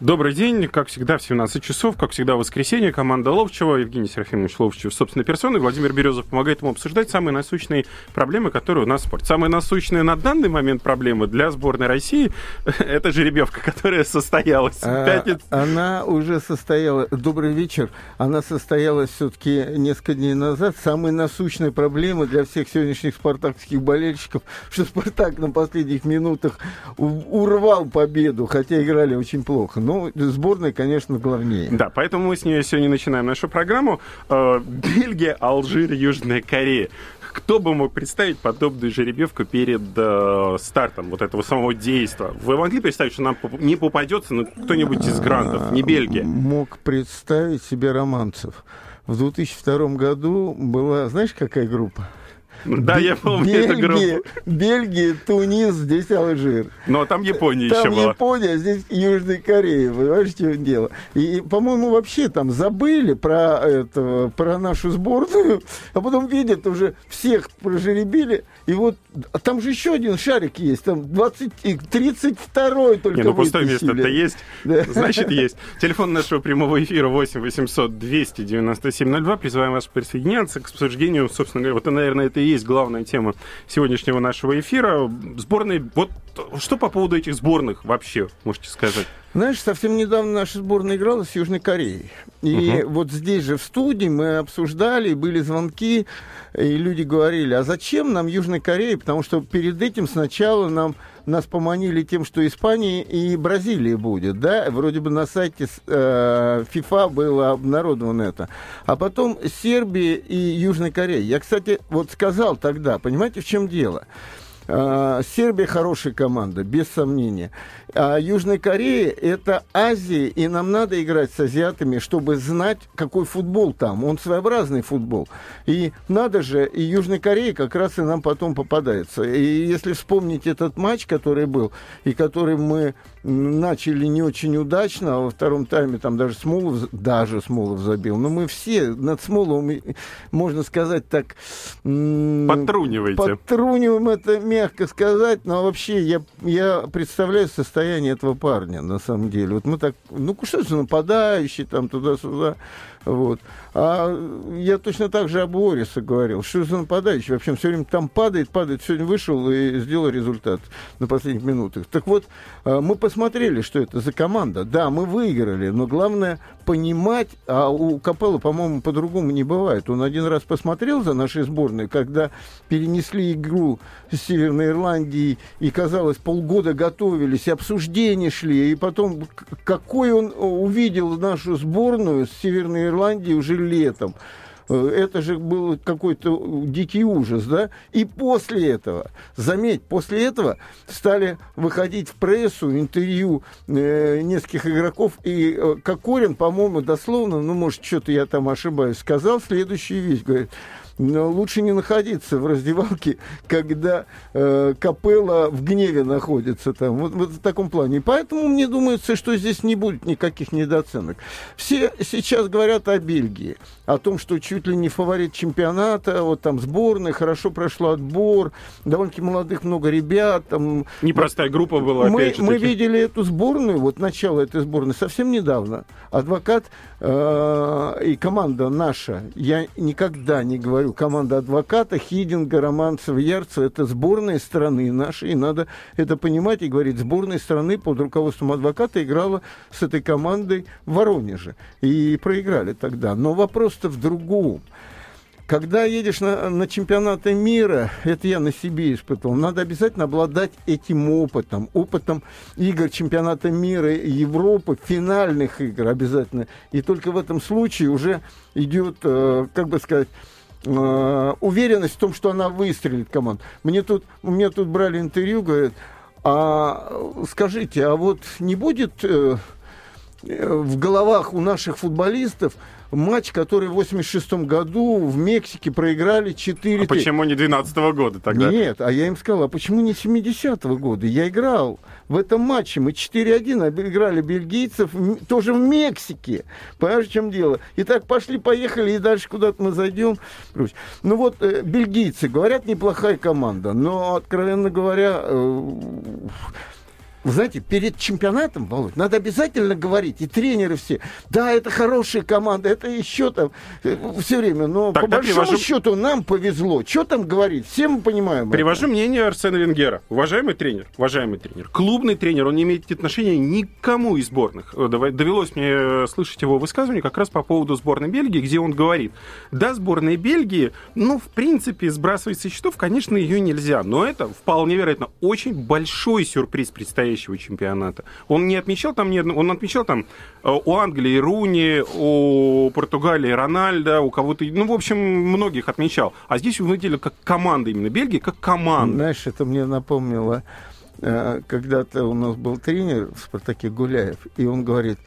Добрый день, как всегда, в 17 часов, как всегда, в воскресенье, команда Ловчева, Евгений Серафимович Ловчев, собственной персоной, Владимир Березов помогает ему обсуждать самые насущные проблемы, которые у нас в спорте. Самые насущные на данный момент проблемы для сборной России – это жеребьевка, которая состоялась а, пятниц... Она уже состоялась, добрый вечер, она состоялась все-таки несколько дней назад. Самые насущные проблемы для всех сегодняшних спартакских болельщиков, что Спартак на последних минутах урвал победу, хотя играли очень плохо ну, сборная, конечно, главнее. Да, поэтому мы с нее сегодня начинаем нашу программу. Э, Бельгия, Алжир, Южная Корея. Кто бы мог представить подобную жеребьевку перед э, стартом вот этого самого действия? Вы могли представить, что нам не попадется ну, кто-нибудь из грантов, не Бельгия? Мог представить себе романцев. В 2002 году была, знаешь, какая группа? Да, я помню Бельгия, эту группу. Бельгия, Тунис, здесь Алжир. Но там Япония там еще была. Там Япония, здесь Южная Корея. Понимаешь, что дело? И, по-моему, вообще там забыли про, это, про нашу сборную, а потом видят, уже всех прожеребили. И вот а там же еще один шарик есть, там 20, 32-й только Не, ну пустое место-то есть, да. значит есть. Телефон нашего прямого эфира 8 800 297 02. Призываем вас присоединяться к обсуждению, собственно говоря, вот, наверное, это и есть главная тема сегодняшнего нашего эфира. Сборные, вот что по поводу этих сборных вообще можете сказать? Знаешь, совсем недавно наша сборная играла с Южной Кореей. И угу. вот здесь же в студии мы обсуждали, были звонки, и люди говорили, а зачем нам Южная Корея? Потому что перед этим сначала нам нас поманили тем, что Испания и Бразилия будет, да, вроде бы на сайте э, было обнародовано это. А потом Сербия и Южная Корея. Я, кстати, вот сказал тогда, понимаете, в чем дело? Сербия хорошая команда, без сомнения. А Южная Корея – это Азия, и нам надо играть с азиатами, чтобы знать, какой футбол там. Он своеобразный футбол. И надо же, и Южная Корея как раз и нам потом попадается. И если вспомнить этот матч, который был, и который мы начали не очень удачно, а во втором тайме там даже Смолов, даже Смолов забил. Но мы все над Смоловым, можно сказать так... Подтруниваете. Подтруниваем это мягко сказать, но вообще я, я представляю состояние этого парня, на самом деле. Вот мы так, ну что это нападающий там туда-сюда. Вот. А я точно так же об Уорисе говорил. Что за нападающий? Вообще все время там падает, падает. Сегодня вышел и сделал результат на последних минутах. Так вот, а, мы посмотрели, что это за команда. Да, мы выиграли, но главное понимать, а у Капелла, по-моему, по-другому не бывает. Он один раз посмотрел за нашей сборной, когда перенесли игру с Северной Ирландией, и, казалось, полгода готовились, и обсуждения шли, и потом, какой он увидел нашу сборную с Северной Ирландии уже летом. Э, это же был какой-то дикий ужас, да? И после этого, заметь, после этого стали выходить в прессу интервью э, нескольких игроков, и э, Кокорин, по-моему, дословно, ну, может, что-то я там ошибаюсь, сказал следующую вещь, говорит, но лучше не находиться в раздевалке, когда э, Капелла в гневе находится там. Вот, вот в таком плане. И поэтому мне думается, что здесь не будет никаких недооценок. Все сейчас говорят о Бельгии, о том, что чуть ли не фаворит чемпионата, вот там сборная, хорошо прошел отбор, довольно-таки молодых много ребят. Там, Непростая группа была, мы, опять же. Мы видели эту сборную, вот начало этой сборной совсем недавно. Адвокат э, и команда наша, я никогда не говорю говорю, команда адвоката, Хидинга, Романцева, Ярцева, это сборные страны наши, и надо это понимать и говорить, сборная страны под руководством адвоката играла с этой командой в Воронеже, и проиграли тогда. Но вопрос-то в другом. Когда едешь на, на чемпионаты мира, это я на себе испытывал, надо обязательно обладать этим опытом, опытом игр чемпионата мира Европы, финальных игр обязательно. И только в этом случае уже идет, э, как бы сказать, э, уверенность в том, что она выстрелит команд. Мне тут, мне тут брали интервью, говорят, а скажите, а вот не будет э, в головах у наших футболистов матч, который в 86 году в Мексике проиграли 4 А почему не 12 года тогда? Нет, а я им сказал, а почему не 70-го года? Я играл в этом матче. Мы 4-1 обыграли бельгийцев тоже в Мексике. Понимаешь, в чем дело? И так пошли, поехали, и дальше куда-то мы зайдем. Ну вот, э, бельгийцы, говорят, неплохая команда, но, откровенно говоря, э, вы знаете, перед чемпионатом, Володь, надо обязательно говорить, и тренеры все, да, это хорошая команда, это еще там все время, но по Тогда большому привожу- счету нам повезло. Что там говорить? Все мы понимаем. это. Привожу мнение Арсена Венгера. Уважаемый тренер, уважаемый тренер, клубный тренер, он не имеет отношения никому из сборных. Э, Довелось мне э, слышать его высказывание как раз по поводу сборной Бельгии, где он говорит, да, сборная Бельгии, ну, в принципе, сбрасывать со счетов, конечно, ее нельзя, но это вполне вероятно очень большой сюрприз предстоящего чемпионата. Он не отмечал там ни одного, он отмечал там э, у Англии Руни, у Португалии Рональда, у кого-то, ну, в общем, многих отмечал. А здесь он выделил как команда именно Бельгии, как команда. Знаешь, это мне напомнило, э, когда-то у нас был тренер в «Спартаке» Гуляев, и он говорит,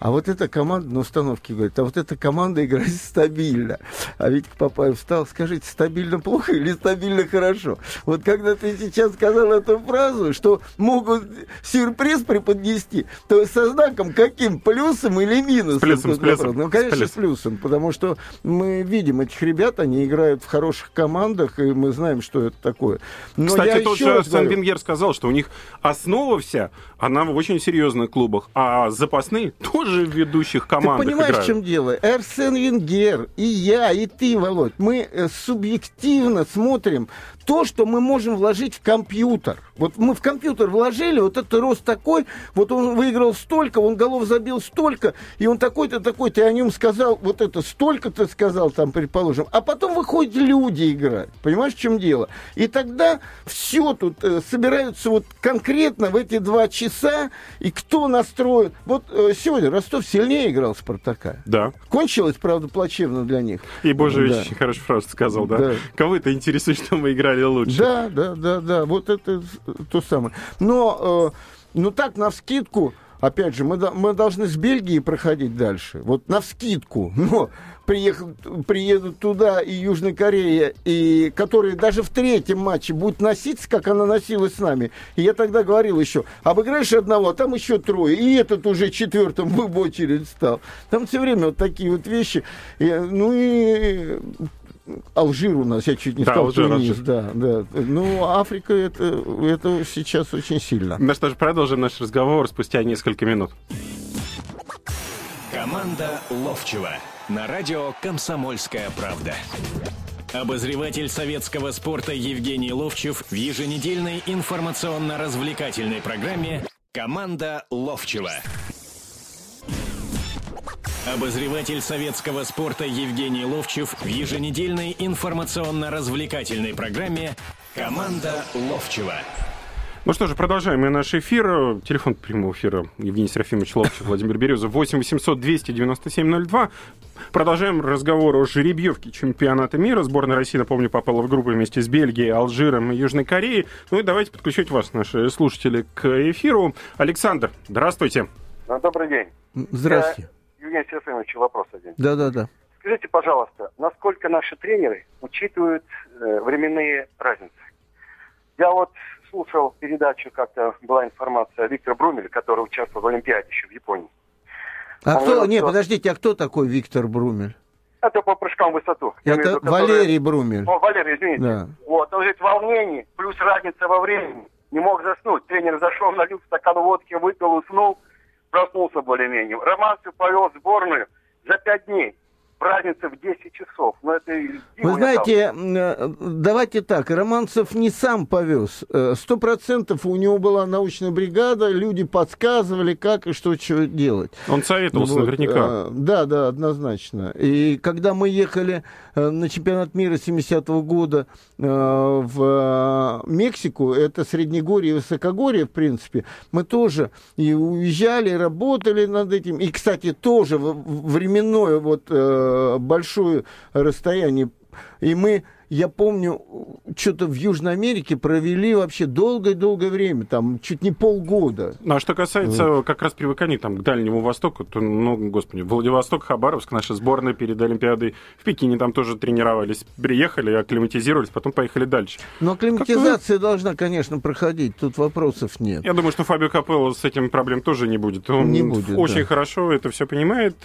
а вот эта команда на установке говорит, а вот эта команда играет стабильно. А Витька Папаев встал, скажите, стабильно плохо или стабильно хорошо? Вот когда ты сейчас сказал эту фразу, что могут сюрприз преподнести, то со знаком каким? Плюсом или минусом? С плюсом, с плюсом. Ну, конечно, С с плюсом, потому что мы видим этих ребят, они играют в хороших командах, и мы знаем, что это такое. Но Кстати, тот же говорю, Венгер сказал, что у них основа вся, она в очень серьезных клубах, а запасные тоже в ведущих командах Ты понимаешь, играют. в чем дело? Арсен Венгер, и я, и ты, Володь, мы э, субъективно смотрим то, что мы можем вложить в компьютер. Вот мы в компьютер вложили, вот это рост такой, вот он выиграл столько, он голов забил столько, и он такой-то, такой-то, и о нем сказал, вот это столько-то сказал, там, предположим. А потом выходят люди играть. Понимаешь, в чем дело? И тогда все тут э, собираются вот конкретно в эти два часа, и кто настроен. Вот э, сегодня Ростов сильнее играл Спартака. Да. Кончилось, правда, плачевно для них. И Божевич Да. очень хорошую фразу сказал, да? Да. Кого это интересует, что мы играли лучше? Да, да, да, да, вот это то самое. Но, э, ну так, на вскидку, опять же, мы, мы должны с Бельгии проходить дальше. Вот на вскидку. Но приехат, приедут туда и Южная Корея, и которые даже в третьем матче будут носиться, как она носилась с нами. И я тогда говорил еще, обыграешь одного, а там еще трое, и этот уже четвертым в очередь стал. Там все время вот такие вот вещи. И, ну и Алжир у нас, я чуть не Да, сказал Алжир, Тунис, Алжир. да, да. Ну, Африка это, это сейчас очень сильно. Ну что ж, продолжим наш разговор спустя несколько минут. Команда Ловчева на радио «Комсомольская правда». Обозреватель советского спорта Евгений Ловчев в еженедельной информационно-развлекательной программе «Команда Ловчева». Обозреватель советского спорта Евгений Ловчев в еженедельной информационно-развлекательной программе «Команда Ловчева». Ну что же, продолжаем мы наш эфир. Телефон прямого эфира Евгений Серафимович Ловчев, Владимир Березов, 8 800 297 02. Продолжаем разговор о жеребьевке чемпионата мира. Сборная России, напомню, попала в группу вместе с Бельгией, Алжиром и Южной Кореей. Ну и давайте подключать вас, наши слушатели, к эфиру. Александр, здравствуйте. Ну, Добрый день. Здравствуйте. Евгений Серафимович, вопрос один. Да-да-да. Скажите, пожалуйста, насколько наши тренеры учитывают э, временные разницы? Я вот слушал передачу, как-то была информация Виктора Брумеля, который участвовал в Олимпиаде еще в Японии. А Он кто, говорил, не, что- подождите, а кто такой Виктор Брумель? Это по прыжкам в высоту. Это виду, который- Валерий Брумель. О, Валерий, извините. Да. Вот, он говорит, волнение, плюс разница во времени. Не мог заснуть. Тренер зашел, налил стакан водки, выпил, уснул, проснулся более-менее. Романцев повел сборную за пять дней. Разница в 10 часов. Ну, это Вы знаете, э, давайте так, Романцев не сам повез. Э, Сто процентов у него была научная бригада, люди подсказывали, как и что, что делать. Он советовался Вот, наверняка. э, Да, да, однозначно. И когда мы ехали на чемпионат мира 70-го года в Мексику, это Среднегорье и Высокогорье, в принципе, мы тоже и уезжали, и работали над этим. И, кстати, тоже временное вот э, большое расстояние. И мы я помню, что-то в Южной Америке провели вообще долгое-долгое время, там чуть не полгода. Ну, а что касается как раз привыкания там, к Дальнему Востоку, то, ну, господи, Владивосток, Хабаровск, наша сборная перед Олимпиадой в Пекине там тоже тренировались. Приехали, акклиматизировались, потом поехали дальше. Но акклиматизация как... должна, конечно, проходить, тут вопросов нет. Я думаю, что Фабио Капелло с этим проблем тоже не будет. Он не будет, очень да. хорошо это все понимает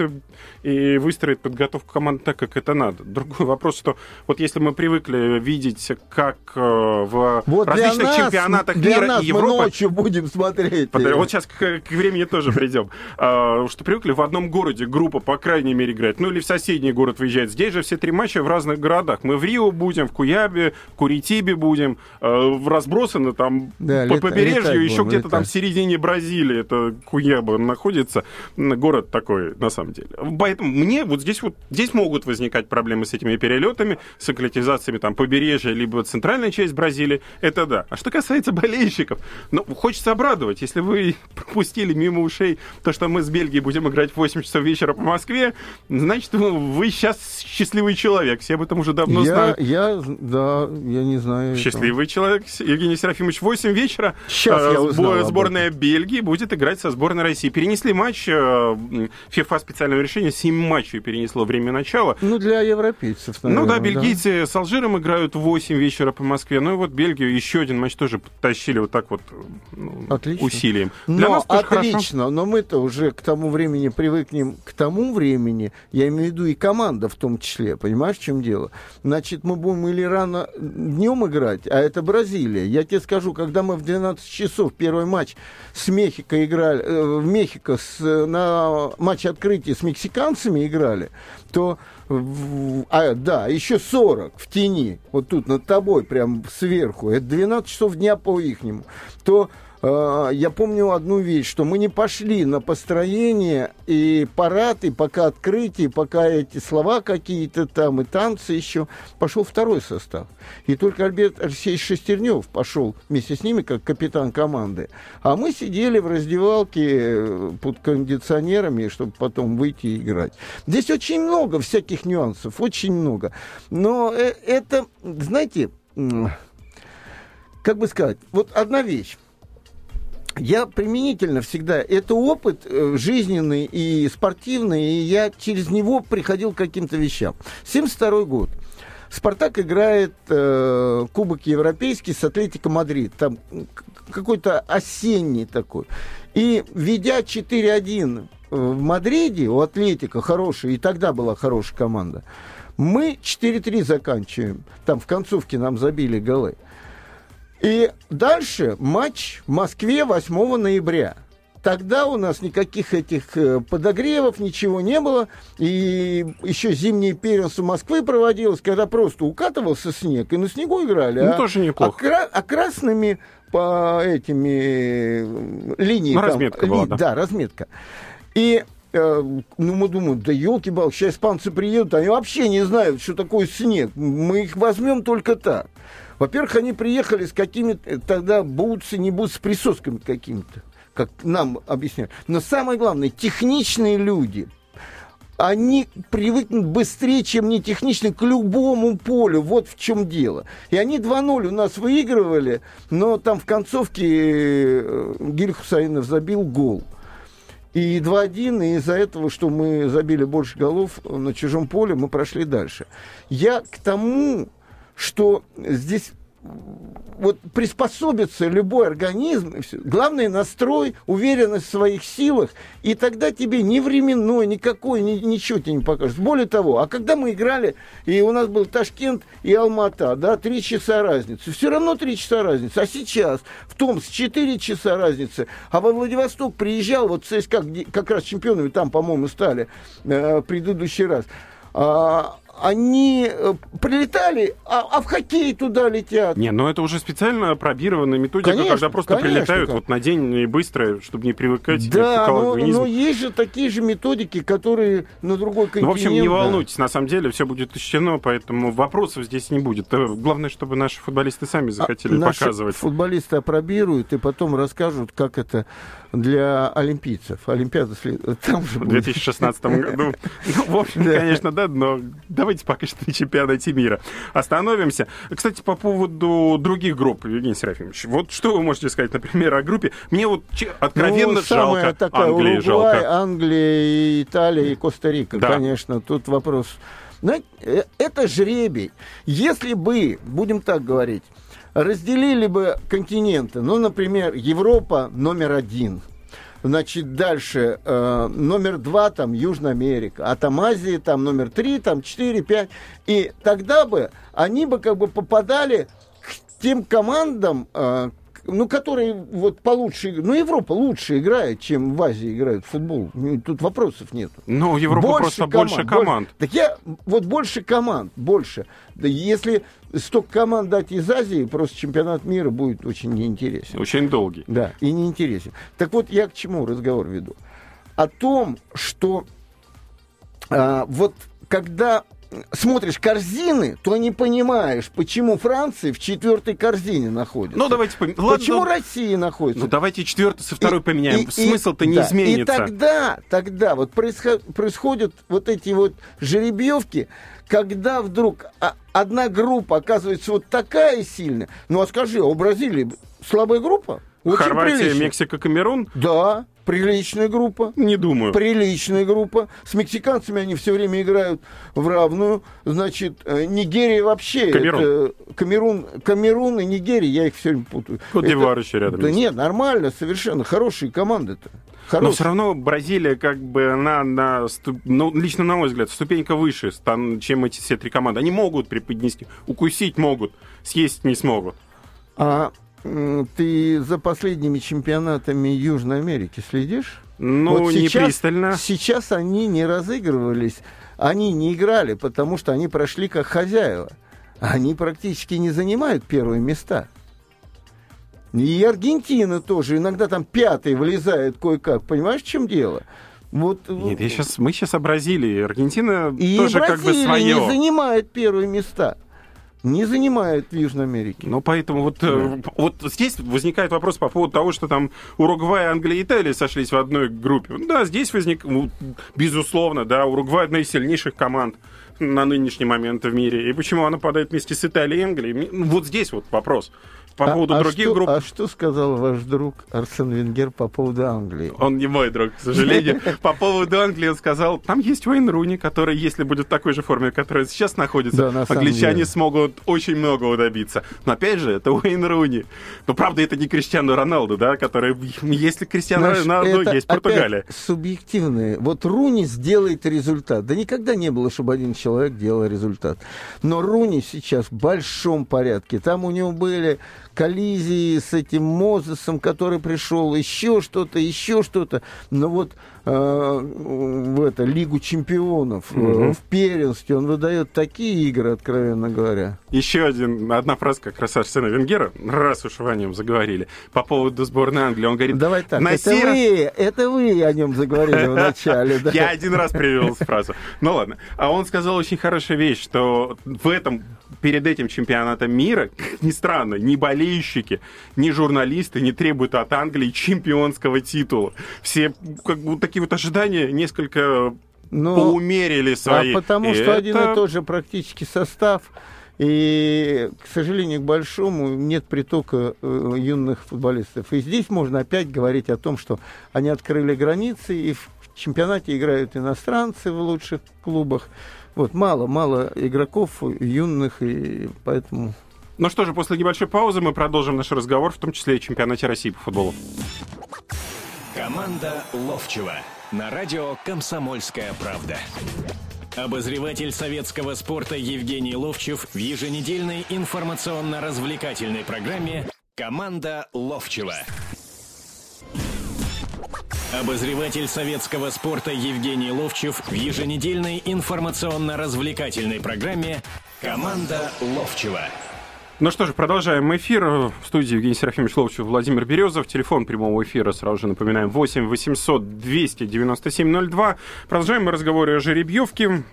и выстроит подготовку команды так, как это надо. Другой вопрос, что вот если мы привыкли видеть, как э, в вот различных нас, чемпионатах для мира нас и Европы... мы ночью будем смотреть. Под... Вот сейчас к, к времени тоже придем. А, что привыкли в одном городе группа, по крайней мере, играть. Ну или в соседний город выезжает. Здесь же все три матча в разных городах. Мы в Рио будем, в Куябе, в Куритибе будем, э, разбросаны там Да, по лет- побережью, еще где-то там в середине Бразилии, это Куяба находится, город такой, на самом деле. Поэтому мне вот здесь вот, здесь могут возникать проблемы с этими перелетами, с акклиматизациями там побережья, либо центральная часть Бразилии, это да. А что касается болельщиков, ну, хочется обрадовать, если вы пропустили мимо ушей то, что мы с Бельгией будем играть в 8 часов вечера по Москве, значит, вы, вы сейчас счастливый человек, все об этом уже давно я, знают. я, да, я не знаю. этого. Счастливый человек. Евгений Серафимович, 8 вечера. Щас э, я узнал Сборная Бельгии будет играть со сборной России. Перенесли матч. э, ФИФА специальное решение. 7 матчей перенесло время начала. Ну, для европейцев, ну наверное, да, бельгийцы с Алжиром играют в 8 вечера по Москве. Ну и вот Бельгию еще один матч тоже подтащили вот так вот ну, Отлично. усилием. Для Но нас тоже хорошо. отлично, но мы-то уже к тому времени привыкнем, к тому времени, я имею в виду и команда в том числе, понимаешь, в чем дело? Значит, мы будем или рано днем играть, а это Бразилия. Я тебе скажу, когда мы в 12 часов первый матч с Мехико играли, э, в Мехико с, на матч открытия с мексиканцами играли, то в- а, да, еще 40 в тени, вот тут над тобой, прям сверху, это 12 часов дня по ихнему, то э, я помню одну вещь, что мы не пошли на построение и парад, и пока открытие, пока эти слова какие-то там, и танцы еще, пошел второй состав. И только Альберт Алексеевич Шестернев пошел вместе с ними, как капитан команды. А мы сидели в раздевалке э, под кондиционерами, чтобы потом выйти и играть. Здесь очень много всяких нюансов, очень много. Но э, это, знаете, как бы сказать, вот одна вещь. Я применительно всегда, это опыт э, жизненный и спортивный, и я через него приходил к каким-то вещам. 72 год. Спартак играет э, Кубок Европейский с Атлетико Мадрид. Там какой-то осенний такой. И ведя 4-1 в Мадриде, у Атлетика хорошая, и тогда была хорошая команда, мы 4-3 заканчиваем. Там в концовке нам забили голы. И дальше матч в Москве 8 ноября. Тогда у нас никаких этих э, подогревов, ничего не было. И еще зимнее первенство Москвы проводилось, когда просто укатывался снег, и на снегу играли. Ну, а, тоже неплохо. А, кра- а красными по этими э, линии... Ну, там, разметка была, да. Да, разметка. И э, ну, мы думаем, да елки-палки, сейчас испанцы приедут, они вообще не знают, что такое снег. Мы их возьмем только так. Во-первых, они приехали с какими-то, тогда бутсы, не бутсы, с присосками какими-то, как нам объясняют. Но самое главное, техничные люди, они привыкнут быстрее, чем не техничные, к любому полю. Вот в чем дело. И они 2-0 у нас выигрывали, но там в концовке э, Гиль Хусаинов забил гол. И 2-1, и из-за этого, что мы забили больше голов на чужом поле, мы прошли дальше. Я к тому, что здесь вот приспособится любой организм. Главное настрой, уверенность в своих силах, и тогда тебе ни временной, никакой, ни, ничего тебе не покажет. Более того, а когда мы играли, и у нас был Ташкент и Алмата, да, три часа разницы, все равно три часа разницы. А сейчас в Томск четыре часа разницы, а во Владивосток приезжал, вот где как раз чемпионами там, по-моему, стали э, предыдущий раз, а, они э, прилетали, а, а в хоккей туда летят. Не, но это уже специально пробированная методика, Конечно, когда просто конечно, прилетают как. вот на день и быстро, чтобы не привыкать Да, к но, но есть же такие же методики, которые на другой континент. Ну, в общем, не да. волнуйтесь, на самом деле все будет учтено, поэтому вопросов здесь не будет. Э, Главное, чтобы наши футболисты сами захотели А наши показывать. футболисты опробируют и потом расскажут, как это для олимпийцев. Олимпиада там же В 2016 году. Ну, в общем, конечно, да, но давайте пока что на чемпионате мира остановимся. Кстати, по поводу других групп, Евгений Серафимович, вот что вы можете сказать, например, о группе? Мне вот откровенно ну, жалко такая, Англии, Уругвай, жалко. Англия, Италия и Коста-Рика, Да. конечно. Тут вопрос... Э, это жребий. Если бы, будем так говорить, разделили бы континенты, ну, например, Европа номер один, Значит, дальше э, номер два там Южная Америка, а там Азия там номер три, там четыре, пять. И тогда бы они бы как бы попадали к тем командам, э, ну, которые вот получше, ну, Европа лучше играет, чем в Азии играют в футбол. Ну, Тут вопросов нет. Ну, Европа просто больше команд. Так я, вот больше команд, больше. Да если столько команд дать из Азии, просто чемпионат мира будет очень неинтересен. Очень долгий. Да, и неинтересен. Так вот, я к чему разговор веду? О том, что а, вот когда смотришь корзины, то не понимаешь, почему Франция в четвертой корзине находится. Ну, давайте... пом- Ладно, Почему ну, Россия находится? Ну, давайте четвертый со второй И- поменяем. Смысл-то не да, изменится. И тогда, тогда вот происход- происходят вот эти вот жеребьевки, когда вдруг а, одна группа оказывается вот такая сильная. Ну, а скажи, а у Бразилии слабая группа? Очень Хорватия, приличная. Мексика, Камерун? Да, приличная группа. Не думаю. Приличная группа. С мексиканцами они все время играют в равную. Значит, э, Нигерия вообще... Камерун. это Камерун, Камерун и Нигерия, я их все время путаю. Кот-д'Ивуар Это- еще рядом Да есть. нет, нормально, совершенно. Хорошие команды-то. Но Хорошие. все равно Бразилия, как бы, она на, ступ- ну, лично на мой взгляд, ступенька выше, чем эти все три команды. Они могут преподнести, укусить могут, съесть не смогут. А ты за последними чемпионатами Южной Америки следишь? Ну, Вот не сейчас- пристально. Сейчас они не разыгрывались, они не играли, потому что они прошли как хозяева. Они практически не занимают первые места. И Аргентина тоже иногда там пятый влезает кое-как. Понимаешь, в чем дело? Вот, Нет, я сейчас, мы сейчас о Бразилии. Аргентина и тоже как бы Бразилия не свое. занимает первые места. Не занимает Южной Америке. Ну, поэтому вот, э, вот здесь возникает вопрос по поводу того, что там Уругвай, Англия и Италия сошлись в одной группе. Ну Да, здесь возник, ну, безусловно, да, Уругвай одна из сильнейших команд на нынешний момент в мире. И почему она падает вместе с Италией и Англией? Ну, Вот здесь вот вопрос. По А- поводу а других что- групп... А что сказал ваш друг Арсен Венгер по поводу Англии? Он не мой друг, к сожалению. По поводу Англии он сказал, там есть Уэйн Руни, который, если будет в такой же форме, в которой сейчас находится, Да, англичане деле. смогут очень многого добиться. Но опять же, это Уэйн Руни. Но правда, это не Криштиану Роналду, да, который, если Криштиану Роналду, есть Португалия. субъективные. Вот Руни сделает результат. Да никогда не было, чтобы один человек делал результат. Но Руни сейчас в большом порядке. Там у него были коллизии с этим Мозесом, который пришел, еще что-то, еще что-то. Но вот э, в это, Лигу чемпионов, Мгм. в первенстве он выдает такие игры, откровенно говоря. Еще один, одна фраза как раз Арсена Венгера, раз уж вы о нем заговорили, по поводу сборной Англии. Он говорит, Давай так, это сей раз- вы, это вы о нем заговорили в начале. да. Я один раз привел фразу. Ну ладно. А он сказал очень хорошую вещь, что в этом, перед этим чемпионатом мира, как ни странно, ни болельщики, ни журналисты не требуют от Англии чемпионского титула. Все как бы такие вот ожидания несколько Но- поумерили свои. А потому И что один это- и тот же практически состав. И, к сожалению, к большому нет притока э, юных футболистов. И здесь можно опять говорить о том, что они открыли границы, и в чемпионате играют иностранцы в лучших клубах. Вот, мало-мало игроков юных, и поэтому... Ну что же, после небольшой паузы мы продолжим наш разговор, в том числе и о чемпионате России по футболу. Команда Ловчева на радио «Комсомольская правда». Обозреватель советского спорта Евгений Ловчев в еженедельной информационно-развлекательной программе «Команда Ловчева». Обозреватель советского спорта Евгений Ловчев в еженедельной информационно-развлекательной программе «Команда Ловчева». Ну что же, продолжаем эфир. В студии Евгений Серафимович Ловчев, Владимир Березов. Телефон прямого эфира, сразу же напоминаем, 8 800 297 02. Продолжаем мы разговоры о жеребьевке.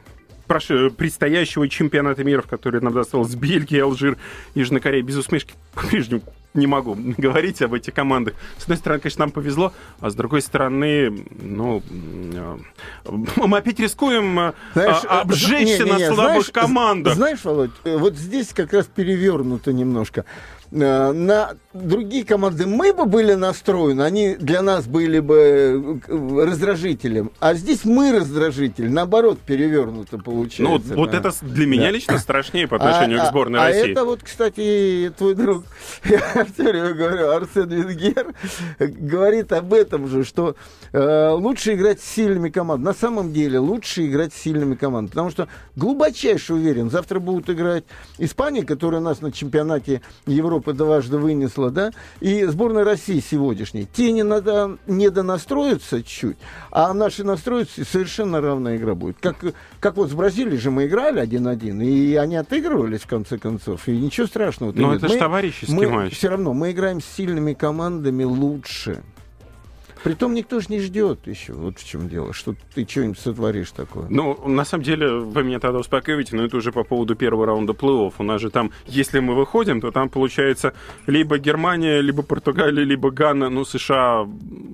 Предстоящего чемпионата мира, в который нам досталось Бельгия, Алжир, Южная Корея, без усмешки по-прежнему не могу говорить об этих командах. С одной стороны, конечно, нам повезло, а с другой стороны, ну, э, мы опять рискуем э, знаешь, а, обжечься не, не, не, на слабых знаешь, командах. Знаешь, Володь, вот здесь как раз перевернуто немножко. Э, на другие команды мы бы были настроены, они для нас были бы э, раздражителем, а здесь мы раздражитель, наоборот, перевернуто получается. Ну, вот, вот это для меня да. лично страшнее по отношению а, к сборной а, России. А это вот, кстати, твой друг, я все время говорю, Арсен Венгер, говорит об этом же, что э, лучше играть с сильными командами. На самом деле лучше играть с сильными командами, потому что глубочайше уверен, завтра будут играть Испания, которая нас на чемпионате Европы Европа дважды вынесла, да, и сборная России сегодняшней. Те не надо не донастроиться чуть, а наши настроятся, совершенно равная игра будет. Как, как вот с Бразилией же мы играли 1-1, и они отыгрывались в конце концов, и ничего страшного. Но это же товарищеский мы, матч. Все равно мы играем с сильными командами лучше. Притом никто же не ждет еще. Вот в чем дело. Что ты что-нибудь сотворишь такое. Ну, на самом деле, вы меня тогда успокаиваете, но это уже по поводу первого раунда плей-офф. У нас же там, если мы выходим, то там получается либо Германия, либо Португалия, либо Ганна, ну, США,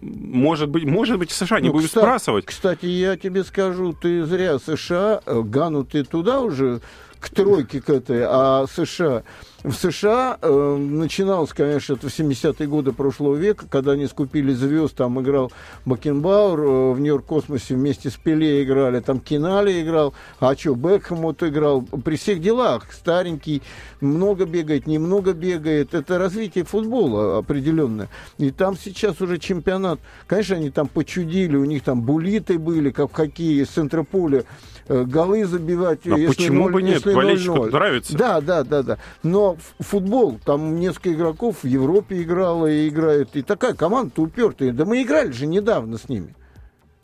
может быть, может быть, США не ну, будут кстати, сбрасывать. Кстати, я тебе скажу, ты зря США, э, Гану ты туда уже к тройке к этой, а США в США э, начиналось, конечно, это в 70-е годы прошлого века, когда они скупили звезд, там играл Бакенбауэр, э, в Нью-Йорк Космосе вместе с Пеле играли, там Кинали играл, а что, Бекхэм вот играл. При всех делах, старенький, много бегает, немного бегает. Это развитие футбола определенное. И там сейчас уже чемпионат. Конечно, они там почудили, у них там булиты были, как в хоккее, с центрополя голы забивать. А почему 0, бы нет? Болельщику нравится. Да, да, да, да. Но футбол, там несколько игроков в Европе играло и играет. И такая команда упертая. Да мы играли же недавно с ними.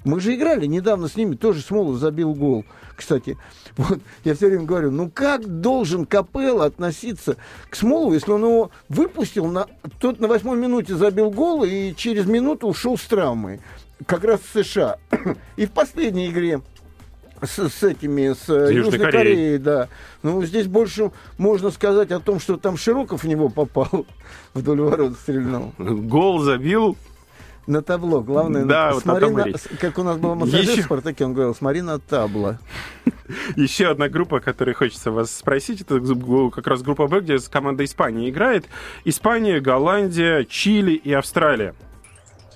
Мы же играли недавно с ними, тоже Смолов забил гол. Кстати, вот я все время говорю, ну как должен Капелло относиться к Смолову, если он его выпустил, на, тот на восьмой минуте забил гол и через минуту ушел с травмой, как раз в США. И в последней игре с, с этими, с, с Южной, Южной Кореей. Кореей, да. Ну, здесь больше можно сказать о том, что там Широков в него попал, вдоль ворот стрельнул. Гол забил, на табло. Главное, да, на, вот смотри на, как у нас был массажист Еще... в Спартаке, он говорил, смотри на табло. Еще одна группа, о которой хочется вас спросить, это как раз группа Б, где команда Испании играет. Испания, Голландия, Чили и Австралия.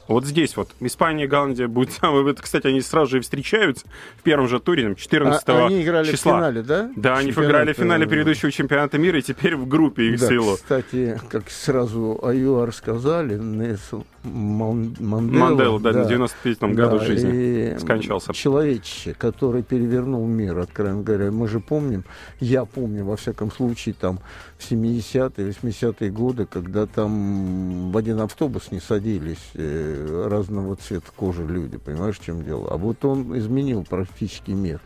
Вот здесь вот Испания и Голландия будет самое... Это, кстати, они сразу же и встречаются в первом же туре, 14 а, они играли числа. в финале, да? Да, они играли в финале э, предыдущего чемпионата мира, и теперь в группе их да, силу. кстати, как сразу АЮАР сказали, Несл Мандела, Мандела, да, да, на 95-м да, году жизни скончался. Человечище, который перевернул мир, откровенно говоря. Мы же помним, я помню, во всяком случае, там в 70-е, 80-е годы, когда там в один автобус не садились э, разного цвета кожи люди, понимаешь, в чем дело? А вот он изменил практически мир.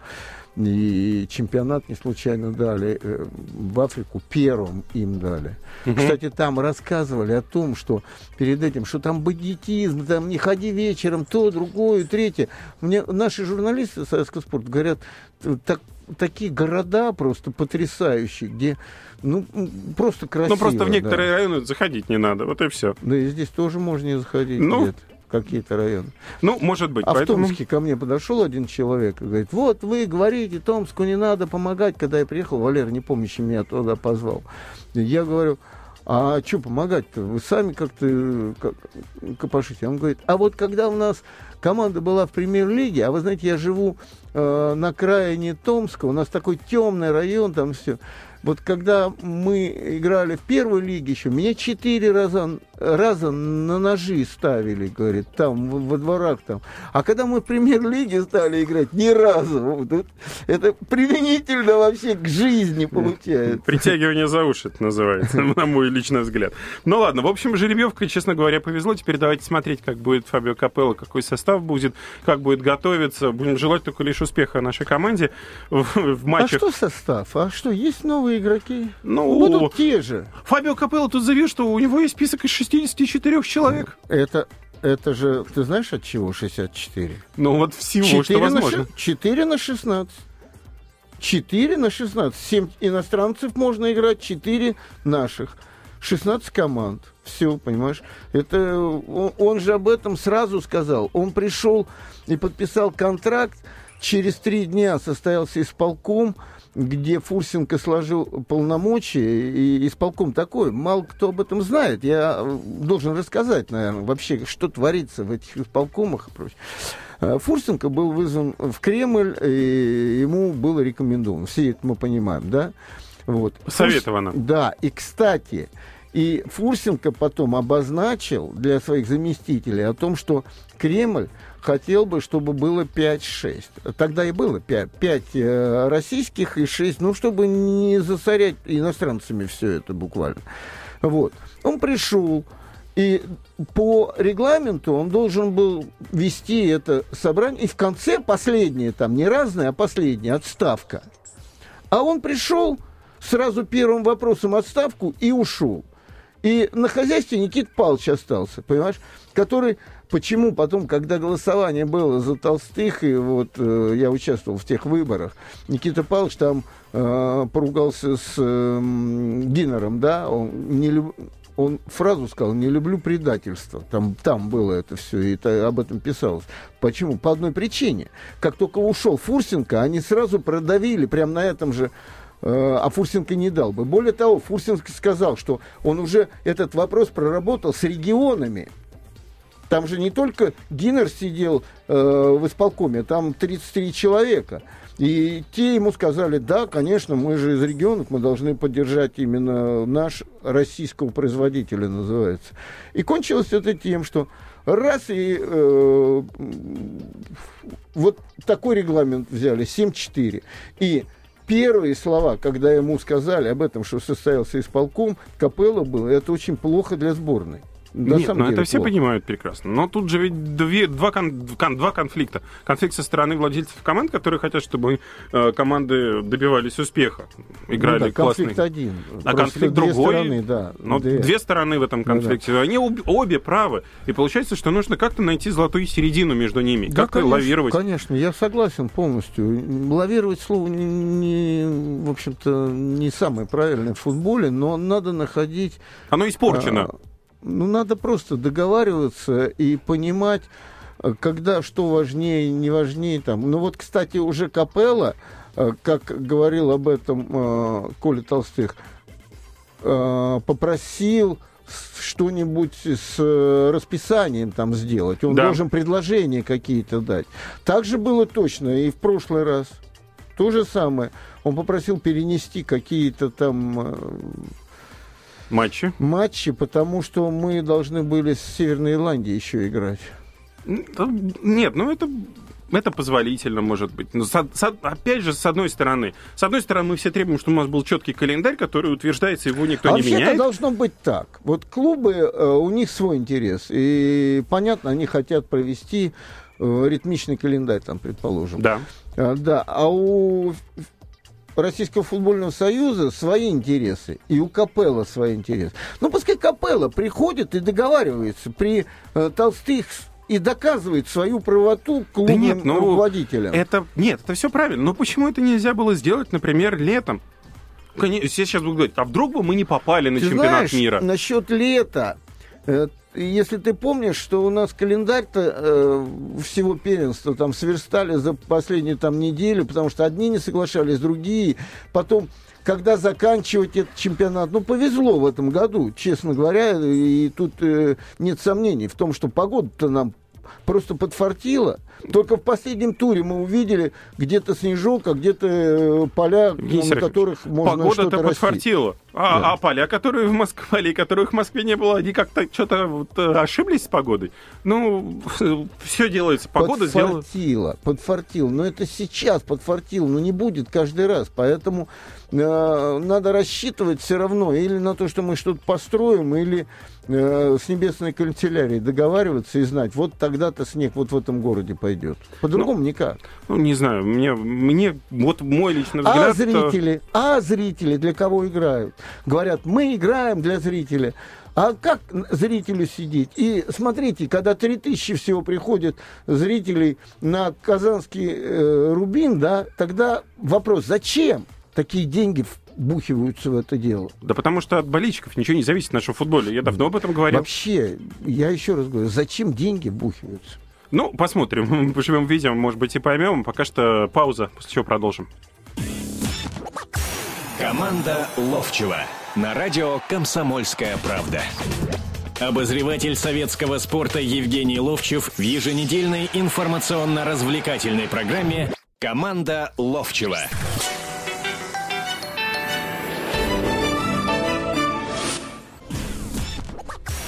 И чемпионат не случайно дали э, в Африку, первым им дали. Угу. Кстати, там рассказывали о том, что перед этим, что там бандитизм, там не ходи вечером, то, другое, третье. Мне наши журналисты Советского спорта говорят, так, такие города просто потрясающие, где ну, просто красиво. Ну, просто в некоторые да. районы заходить не надо, вот и все. Да и здесь тоже можно не заходить. Ну, где-то какие-то районы. Ну, может быть. А поэтому... в Томске ко мне подошел один человек и говорит, вот вы говорите, Томску не надо помогать. Когда я приехал, Валер, не помню, меня туда позвал. Я говорю, а что помогать-то? Вы сами как-то как, копошите. Он говорит, а вот когда у нас команда была в премьер-лиге, а вы знаете, я живу э, на крайне Томска, у нас такой темный район, там все. Вот когда мы играли в первой лиге еще, меня четыре раза, раза на ножи ставили, говорит, там, во дворах там. А когда мы в премьер-лиге стали играть, ни разу. Вот, это применительно вообще к жизни получается. Притягивание за уши это называется, на мой личный взгляд. Ну ладно, в общем, жеребьевка, честно говоря, повезло. Теперь давайте смотреть, как будет Фабио Капелло, какой состав будет, как будет готовиться. Будем желать только лишь успеха нашей команде в, в матчах. А что состав? А что, есть новые новые игроки? Ну, Будут те же. Фабио Капелло тут заявил, что у него есть список из 64 человек. Это, это же, ты знаешь, от чего 64? Ну, вот всего, 4 что возможно. На, 4 на 16. 4 на 16. 7 иностранцев можно играть, 4 наших. 16 команд. Все, понимаешь? Это он, он же об этом сразу сказал. Он пришел и подписал контракт. Через три дня состоялся исполком, где Фурсенко сложил полномочия. И исполком такой. Мало кто об этом знает. Я должен рассказать, наверное, вообще, что творится в этих исполкомах и прочее. Э, Фурсенко был вызван в Кремль, и ему было рекомендовано. Все это мы понимаем, да? Вот. Советовано. Фурс... Да, и, кстати, и Фурсенко потом обозначил для своих заместителей о том, что Кремль хотел бы, чтобы было 5-6. Тогда и было 5, 5 э, российских и 6, ну, чтобы не засорять иностранцами все это буквально. Вот. Он пришел, и по регламенту он должен был вести это собрание, и в конце последнее, там не разное, а последнее, отставка. А он пришел сразу первым вопросом отставку и ушел. И на хозяйстве Никит Павлович остался, понимаешь, который почему потом, когда голосование было за Толстых, и вот э, я участвовал в тех выборах, Никита Павлович там э, поругался с э, Гиннером, да, он, не люб... он фразу сказал, не люблю предательство, там, там было это все, и это, об этом писалось. Почему? По одной причине. Как только ушел Фурсенко, они сразу продавили, прямо на этом же Э, а Фурсенко не дал бы. Более того, Фурсенко сказал, что он уже этот вопрос проработал с регионами. Там же не только Гиннер сидел э, в исполкоме, там 33 человека. И те ему сказали, да, конечно, мы же из регионов, мы должны поддержать именно наш российского производителя, называется. И кончилось это тем, что раз и э, вот такой регламент взяли, 7-4. И первые слова, когда ему сказали об этом, что состоялся исполком, Капелло было, это очень плохо для сборной. На Нет, но ну, это все понимают прекрасно. Но тут же ведь две, два, кон, кон, два конфликта. Конфликт со стороны владельцев команд, которые хотят, чтобы э, команды добивались успеха, играли ну, да, классный. конфликт один. А конфликт другой. Стороны, да, но две. две стороны в этом конфликте. Ну, да. Они обе, обе правы. И получается, что нужно как-то найти золотую середину между ними. Да, как-то конечно, лавировать. Конечно, я согласен полностью. Лавировать слово не, не, в общем-то, не самое правильное в футболе, но надо находить... Оно испорчено. А, ну, надо просто договариваться и понимать, э, когда что важнее, не важнее. Там. Ну вот, кстати, уже Капелла, э, как говорил об этом э, Коля Толстых, попросил что-нибудь с расписанием там сделать. Он да. должен предложения какие-то дать. Так же было точно и в прошлый раз. То же самое. Он попросил перенести какие-то там Матчи? Матчи, потому что мы должны были с Северной Ирландией еще играть. Нет, ну это это позволительно, может быть. Но со, со, опять же, с одной стороны, с одной стороны, мы все требуем, чтобы у нас был четкий календарь, который утверждается, его никто а не меняет. это должно быть так. Вот клубы, э, у них свой интерес. И понятно, они хотят провести э, ритмичный календарь, там, предположим. Да. А, да. А у Российского футбольного союза свои интересы, и у Капелла свои интересы. Ну, пускай Капелла приходит и договаривается при э, Толстых и доказывает свою правоту клубным да нет, ну, руководителям. Это, нет, это все правильно. Но почему это нельзя было сделать, например, летом? Конечно, сейчас будут говорить, а вдруг бы мы не попали на Ты чемпионат знаешь, мира? Насчет лета. Если ты помнишь, что у нас календарь-то э, всего первенства там сверстали за последнюю там неделю, потому что одни не соглашались, другие. Потом, когда заканчивать этот чемпионат, ну, повезло в этом году, честно говоря, и тут э, нет сомнений в том, что погода-то нам просто подфартило. Только в последнем туре мы увидели где-то снежок, а где-то э, поля, на которых можно Погода-то подфартила. А, да. а поля, которые в Москве, полей, которых в Москве не было, они как-то что-то вот, э, ошиблись с погодой. Ну, все делается. Погода подфартило, сделала. Подфартило. Но это сейчас подфартило, но не будет каждый раз. Поэтому надо рассчитывать все равно или на то, что мы что-то построим, или э, с небесной канцелярией договариваться и знать, вот тогда-то снег вот в этом городе пойдет пойдет. По-другому ну, никак. Ну, не знаю, мне, мне вот мой личный а взгляд... А зрители, а зрители для кого играют? Говорят, мы играем для зрителя. А как зрителю сидеть? И смотрите, когда 3000 всего приходит зрителей на казанский э, Рубин, да, тогда вопрос, зачем такие деньги бухиваются в это дело. Да потому что от болельщиков ничего не зависит в нашем футболе. Я давно об этом говорил. Вообще, я еще раз говорю, зачем деньги бухиваются? Ну, посмотрим. Поживем, видим, может быть, и поймем. Пока что пауза, после чего продолжим. Команда Ловчева на радио «Комсомольская правда». Обозреватель советского спорта Евгений Ловчев в еженедельной информационно-развлекательной программе «Команда Ловчева».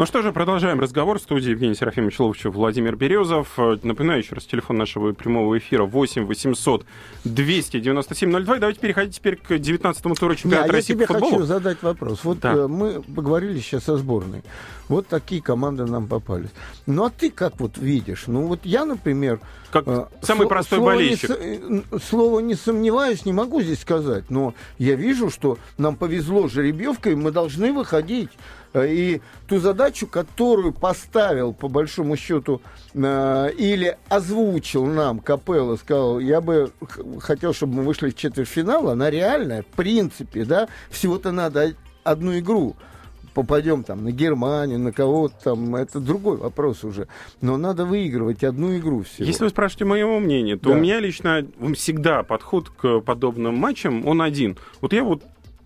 Ну что же, продолжаем разговор. В студии Евгений Серафимович Ловчев, Владимир Березов. Напоминаю еще раз, телефон нашего прямого эфира 8 800 297 02. давайте переходить теперь к 19-му туру чемпионата Не, а России я тебе по футболу. хочу задать вопрос. Вот Да. э, мы поговорили сейчас о сборной. Вот такие команды нам попались. Ну а ты как вот видишь? Ну вот я, например... Как э, самый простой слово болельщик. Не, э, слово не сомневаюсь, не могу здесь сказать, но я вижу, что нам повезло жеребьевкой, мы должны выходить. Э, И ту задачу, которую поставил, по большому счету, э, или озвучил нам Капелло, сказал, я бы хотел, чтобы мы вышли в четвертьфинал, она реальная, в принципе, да, всего-то надо одну игру попадем там на Германию, на кого-то там, это другой вопрос уже. Но надо выигрывать одну игру всего. Если вы спрашиваете моего мнения, то Да. у меня лично всегда подход к подобным матчам, он один. Вот я вот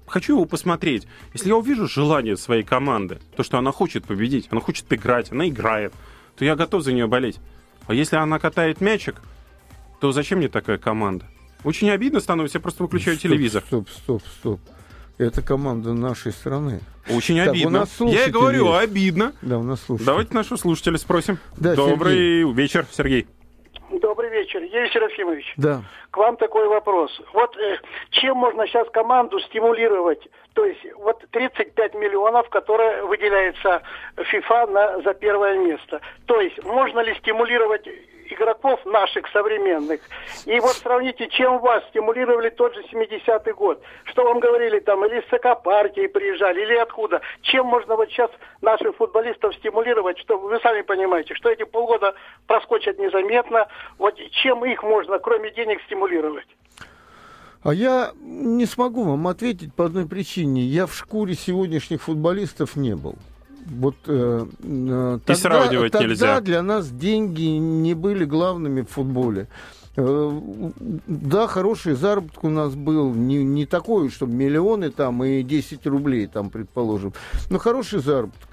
хочу его посмотреть. Если я увижу желание своей команды, то, что она хочет победить, она хочет играть, она играет, то я готов за нее болеть. А если она катает мячик, то зачем мне такая команда? Очень обидно становится, я просто выключаю Стоп, телевизор. Стоп, стоп, стоп. Это команда нашей страны. Очень Так, у обидно. нас Я и говорю, есть. обидно. Да, у нас слушай. Давайте нашего слушателя спросим. Да, Добрый вечер, Сергей. Добрый вечер, Евгений Серафимович. Да. К вам такой вопрос. Вот э, чем можно сейчас команду стимулировать? То есть вот 35 миллионов, которые выделяется ФИФА на, за первое место. То есть можно ли стимулировать игроков наших современных? И вот сравните, чем вас стимулировали тот же 70-й год. Что вам говорили там, или из ЦК партии приезжали, или откуда? Чем можно вот сейчас наших футболистов стимулировать, что вы сами понимаете, что эти полгода проскочат незаметно. Вот чем их можно, кроме денег, стимулировать? А я не смогу вам ответить по одной причине. Я в шкуре сегодняшних футболистов не был. Вот э, э, тогда, сравнивать тогда нельзя. для нас деньги не были главными в футболе. Э, Да, хороший заработок у нас был, не, не такой, чтобы миллионы там и 10 рублей там, предположим, но хороший заработок.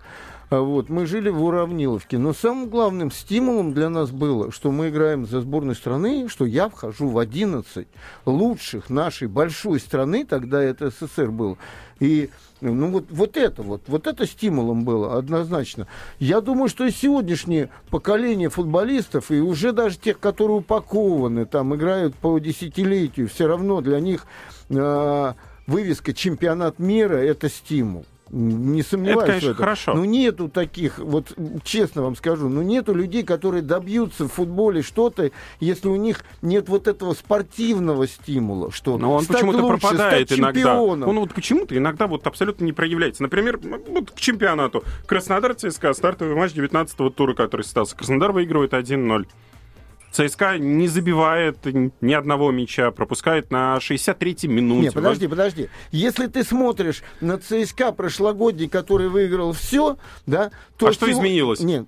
А Вот, мы жили в Уравниловке, но самым главным стимулом для нас было, что мы играем за сборную страны, что я вхожу в 11 лучших нашей большой страны, тогда это СССР был. И ну вот, вот это вот, вот это стимулом было однозначно. Я думаю, что и сегодняшнее поколение футболистов, и уже даже тех, которые упакованы, там играют по десятилетию, все равно для них э, вывеска чемпионат мира это стимул. Не сомневаюсь конечно, в этом. хорошо. Но нету таких, вот честно вам скажу, ну нету людей, которые добьются в футболе что-то, если у них нет вот этого спортивного стимула, что Но он почему-то лучше, пропадает иногда. Он вот почему-то иногда вот абсолютно не проявляется. Например, вот к чемпионату. Краснодар ЦСКА, стартовый матч 19-го тура, который состоялся. Краснодар выигрывает 1-0. ЦСКА не забивает ни одного мяча, пропускает на 63-й минуте. Не, подожди, подожди. Если ты смотришь на ЦСКА прошлогодний, который выиграл все, да, то... А что изменилось? Нет,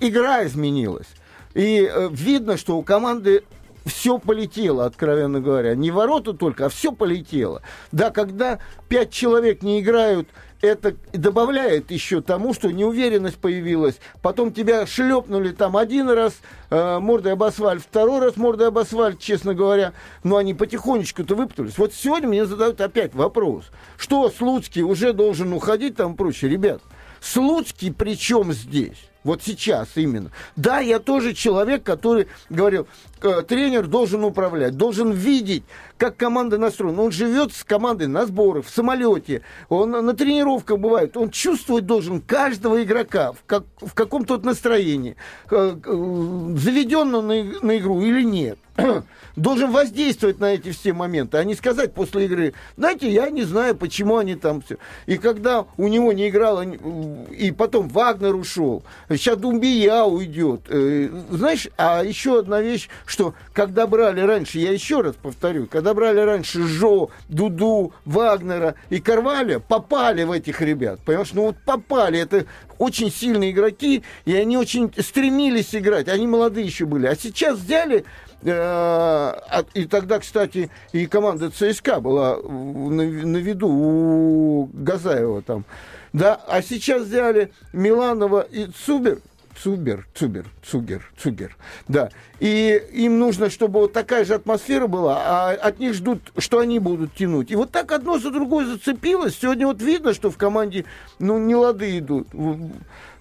игра изменилась. И э, видно, что у команды все полетело, откровенно говоря. Не ворота только, а все полетело. Да, когда пять человек не играют, это добавляет еще тому, что неуверенность появилась. Потом тебя шлепнули там один раз э, мордой об асфальт, второй раз мордой об асфальт, честно говоря. Но они потихонечку-то выпутались. Вот сегодня мне задают опять вопрос. Что Слуцкий уже должен уходить там прочее? Ребят, Слуцкий при чем здесь? Вот сейчас именно. Да, я тоже человек, который говорил, тренер должен управлять, должен видеть, как команда настроена. Он живет с командой на сборах, в самолете, он на тренировках бывает. Он чувствовать должен каждого игрока в, как, в каком-то настроении, э, э, заведен он на, на игру или нет. должен воздействовать на эти все моменты, а не сказать после игры, знаете, я не знаю, почему они там все. И когда у него не играло, и потом Вагнер ушел, сейчас Думбия уйдет. Э, знаешь, а еще одна вещь, что когда брали раньше, я еще раз повторю, когда брали раньше Жо, Дуду, Вагнера и Карваля, попали в этих ребят. Понимаешь, ну вот попали. Это очень сильные игроки, и они очень стремились играть. Они молодые еще были. А сейчас взяли Э, и тогда, кстати, и команда ЦСКА была на, на виду у Газаева там. Да, а сейчас взяли Миланова и Цубер, Цубер, Цубер, Цугер, Цугер, да. И им нужно, чтобы вот такая же атмосфера была, а от них ждут, что они будут тянуть. И вот так одно за другое зацепилось. Сегодня вот видно, что в команде, ну, не лады идут.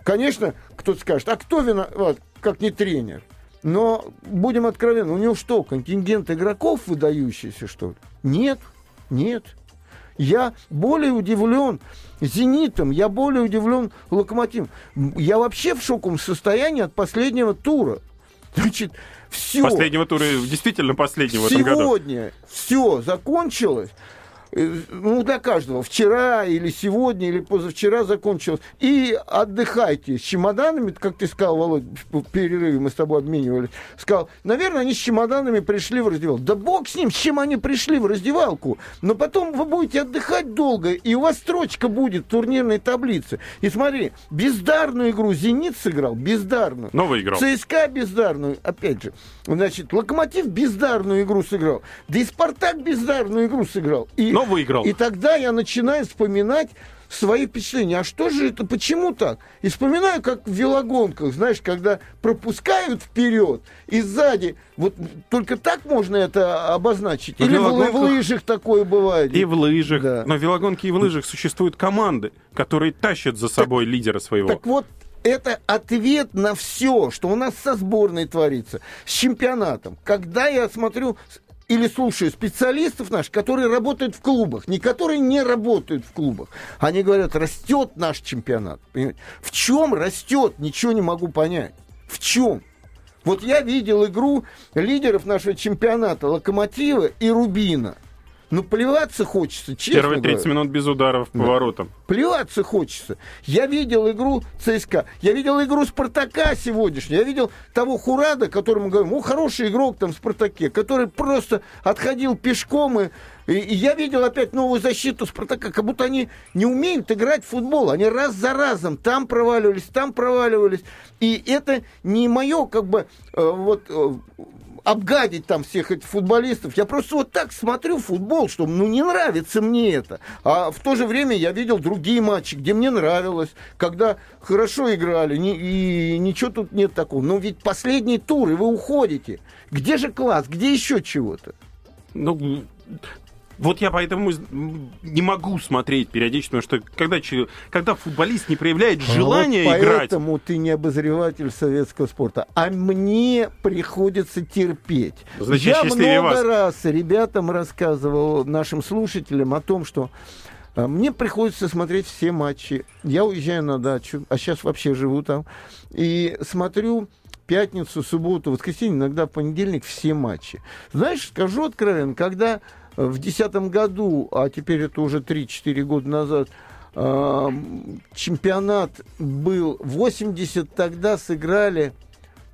Конечно, кто-то скажет, а кто виноват, как не тренер? Но, будем откровенны, у него что, контингент игроков выдающийся, что ли? Нет, нет. Я более удивлен «Зенитом», я более удивлен «Локомотивом». Я вообще в шоковом состоянии от последнего тура. Значит, все. Последнего тура, действительно последнего. Сегодня все закончилось. Э, ну, для каждого, вчера или сегодня, или позавчера закончилось. И отдыхайте с чемоданами, как ты сказал, Володь, в перерыве мы с тобой обменивались, сказал, наверное, они с чемоданами пришли в раздевалку. Да бог с ним, с чем они пришли в раздевалку. Но потом вы будете отдыхать долго, и у вас строчка будет в турнирной таблице. И смотри, бездарную игру «Зенит» сыграл, бездарную. Новый играл. ЦСКА бездарную, опять же. Значит, «Локомотив» бездарную игру сыграл. Да и «Спартак» бездарную игру сыграл. И но выиграл. И тогда я начинаю вспоминать свои впечатления. А что же это, почему так? И вспоминаю, как в велогонках, знаешь, когда пропускают вперед и сзади. Вот только так можно это обозначить? Или в, в лыжах такое бывает? И в лыжах. Да. Но в велогонке и в лыжах существуют команды, которые тащат за собой так, лидера своего. Так вот, это ответ на все, что у нас со сборной творится, с чемпионатом. Когда я смотрю или слушаю специалистов наших, которые работают в клубах, не которые не работают в клубах. Они говорят, растет наш чемпионат. Понимаете? В чем растет, ничего не могу понять. В чем? Вот я видел игру лидеров нашего чемпионата Локомотива и Рубина – ну, плеваться хочется, честно Первые 30 говоря. минут без ударов да. воротам. Плеваться хочется. Я видел игру ЦСКА. Я видел игру Спартака сегодняшнюю. Я видел того Хурада, которому говорим, о, хороший игрок там в Спартаке, который просто отходил пешком и и, и я видел опять новую защиту Спартака, как будто они не умеют играть в футбол. Они раз за разом там проваливались, там проваливались. И это не мое, как бы, э, вот э, обгадить там всех этих футболистов. Я просто вот так смотрю футбол, что ну не нравится мне это. А в то же время я видел другие матчи, где мне нравилось, когда хорошо играли, не, и ничего тут нет такого. Но ведь последний тур, и вы уходите. Где же класс, где еще чего-то? Ну, вот я поэтому не могу смотреть периодически, потому что когда, когда футболист не проявляет желания вот поэтому играть... Поэтому ты не обозреватель советского спорта. А мне приходится терпеть. Значит, я много вас. раз ребятам рассказывал, нашим слушателям о том, что а, мне приходится смотреть все матчи. Я уезжаю на дачу, а сейчас вообще живу там. И смотрю пятницу, субботу, воскресенье, иногда понедельник все матчи. Знаешь, скажу откровенно, когда в 2010 году, а теперь это уже 3-4 года назад, а, чемпионат был 80, тогда сыграли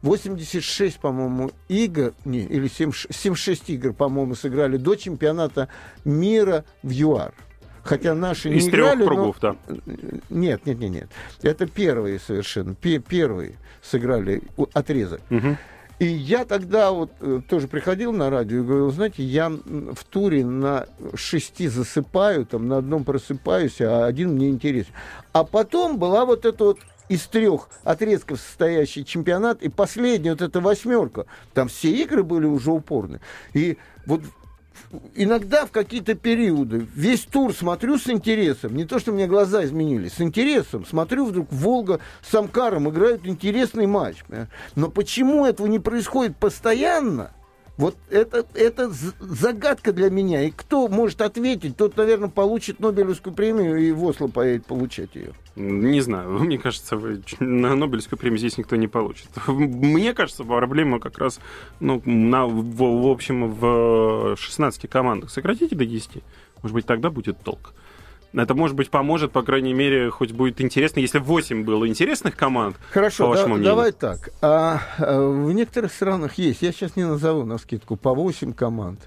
86, по-моему, игр, не, или 7, 76 игр, по-моему, сыграли до чемпионата мира в ЮАР. Хотя наши Из не трех играли, кругов, но... да? Нет, нет, нет, нет. Это первые совершенно. Первые сыграли отрезок. Угу. И я тогда вот э, тоже приходил на радио и говорил, знаете, я в туре на шести засыпаю, там на одном просыпаюсь, а один мне интересен. А потом была вот эта вот из трех отрезков состоящий чемпионат, и последняя вот эта восьмерка, там все игры были уже упорны. И вот иногда в какие-то периоды весь тур смотрю с интересом. Не то, что у меня глаза изменились, с интересом. Смотрю, вдруг Волга с Амкаром играют интересный матч. Но почему этого не происходит постоянно? Вот это, это загадка для меня. И кто может ответить, тот, наверное, получит Нобелевскую премию и в Осло поедет получать ее. Не знаю, мне кажется, вы, на Нобелевскую премию здесь никто не получит. Мне кажется, проблема как раз, ну, на, в, в общем, в 16 командах. Сократите до 10. Может быть, тогда будет толк. Это, может быть, поможет, по крайней мере, хоть будет интересно, если 8 было интересных команд. Хорошо, по вашему да, давай так. А, а, в некоторых странах есть, я сейчас не назову на скидку, по 8 команд.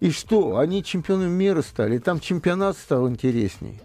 И что? Они чемпионами мира стали, там чемпионат стал интересней.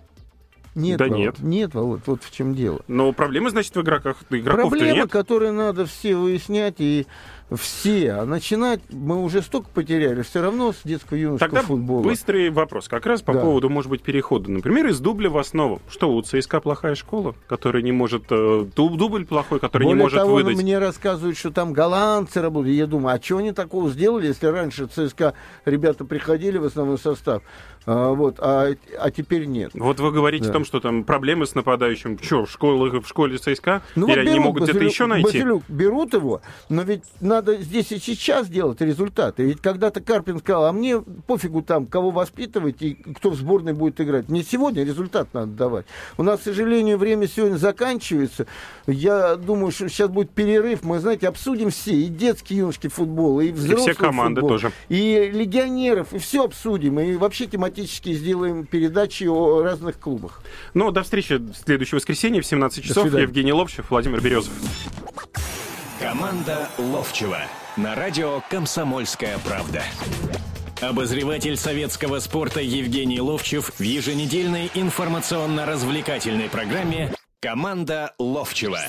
Нет, да Володь, нет. Нет, Володь, вот в чем дело. Но проблема, значит, в игроках. Игроков Проблема, нет. которые надо все выяснять и все. А начинать мы уже столько потеряли, все равно с детского юношеского Тогда футбола. быстрый вопрос, как раз по Да. поводу, может быть, перехода. Например, из дубля в основу. Что, у ЦСКА плохая школа, которая не может... э, дуб- Дубль плохой, который Более не может того, выдать. мне рассказывают, что там голландцы работают. Я думаю, а что они такого сделали, если раньше ЦСКА ребята приходили в основной состав, а, вот, а, а теперь нет. Вот вы говорите Да. о том, что там проблемы с нападающим. Что, в школе, в школе ЦСКА? Ну, Или вот они могут где-то еще найти? Базилюк берут его, но ведь надо здесь и сейчас делать результаты. Ведь когда-то Карпин сказал, а мне пофигу там, кого воспитывать и кто в сборной будет играть. Мне сегодня результат надо давать. У нас, к сожалению, время сегодня заканчивается. Я думаю, что сейчас будет перерыв. Мы, знаете, обсудим все. И детский, юношеский футбол, и взрослый команды футбол, тоже. И легионеров, и все обсудим. И вообще тематически сделаем передачи о разных клубах. Ну, до встречи в следующее воскресенье в 17 часов. Евгений Ловчев, Владимир Березов. Команда Ловчева на радио «Комсомольская правда». Обозреватель советского спорта Евгений Ловчев в еженедельной информационно-развлекательной программе «Команда Ловчева».